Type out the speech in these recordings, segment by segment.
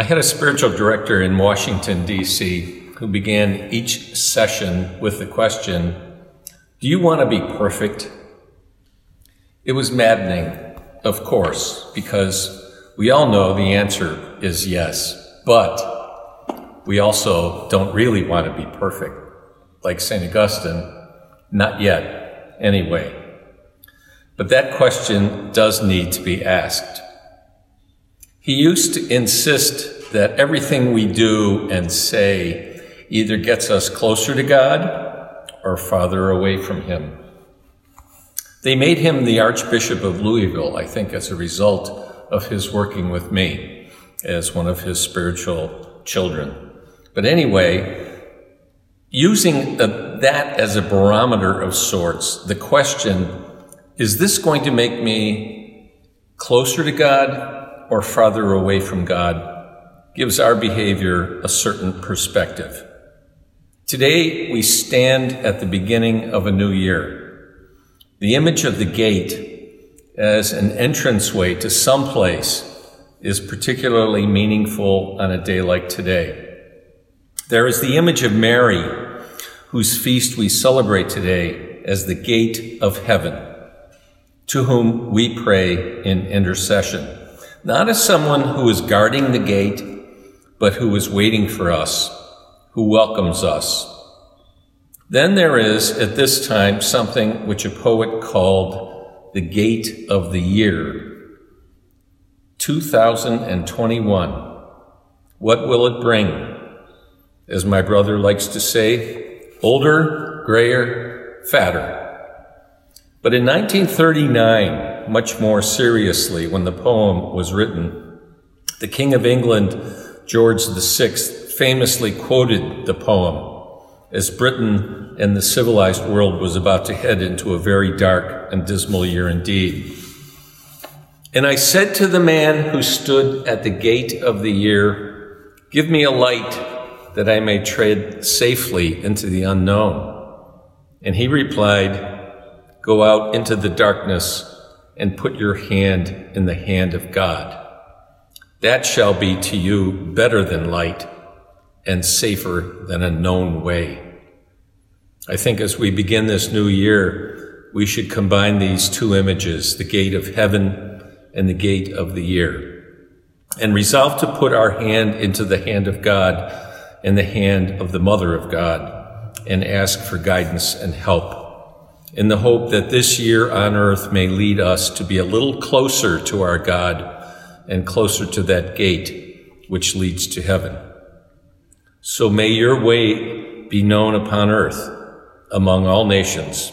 I had a spiritual director in Washington, D.C., who began each session with the question Do you want to be perfect? It was maddening, of course, because we all know the answer is yes, but we also don't really want to be perfect. Like St. Augustine, not yet, anyway. But that question does need to be asked. He used to insist that everything we do and say either gets us closer to God or farther away from Him. They made him the Archbishop of Louisville, I think, as a result of his working with me as one of his spiritual children. But anyway, using that as a barometer of sorts, the question is this going to make me closer to God or farther away from God? gives our behavior a certain perspective. Today, we stand at the beginning of a new year. The image of the gate as an entranceway to some place is particularly meaningful on a day like today. There is the image of Mary, whose feast we celebrate today as the gate of heaven, to whom we pray in intercession, not as someone who is guarding the gate, but who is waiting for us, who welcomes us, then there is at this time something which a poet called the gate of the year. 2021. What will it bring? As my brother likes to say, older, grayer, fatter. But in 1939, much more seriously, when the poem was written, the King of England, George VI, famously quoted the poem as Britain and the civilized world was about to head into a very dark and dismal year indeed. And I said to the man who stood at the gate of the year, Give me a light that I may tread safely into the unknown. And he replied, Go out into the darkness and put your hand in the hand of God. That shall be to you better than light and safer than a known way. I think as we begin this new year, we should combine these two images, the gate of heaven and the gate of the year, and resolve to put our hand into the hand of God and the hand of the Mother of God and ask for guidance and help in the hope that this year on earth may lead us to be a little closer to our God and closer to that gate which leads to heaven. So may your way be known upon earth among all nations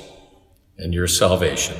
and your salvation.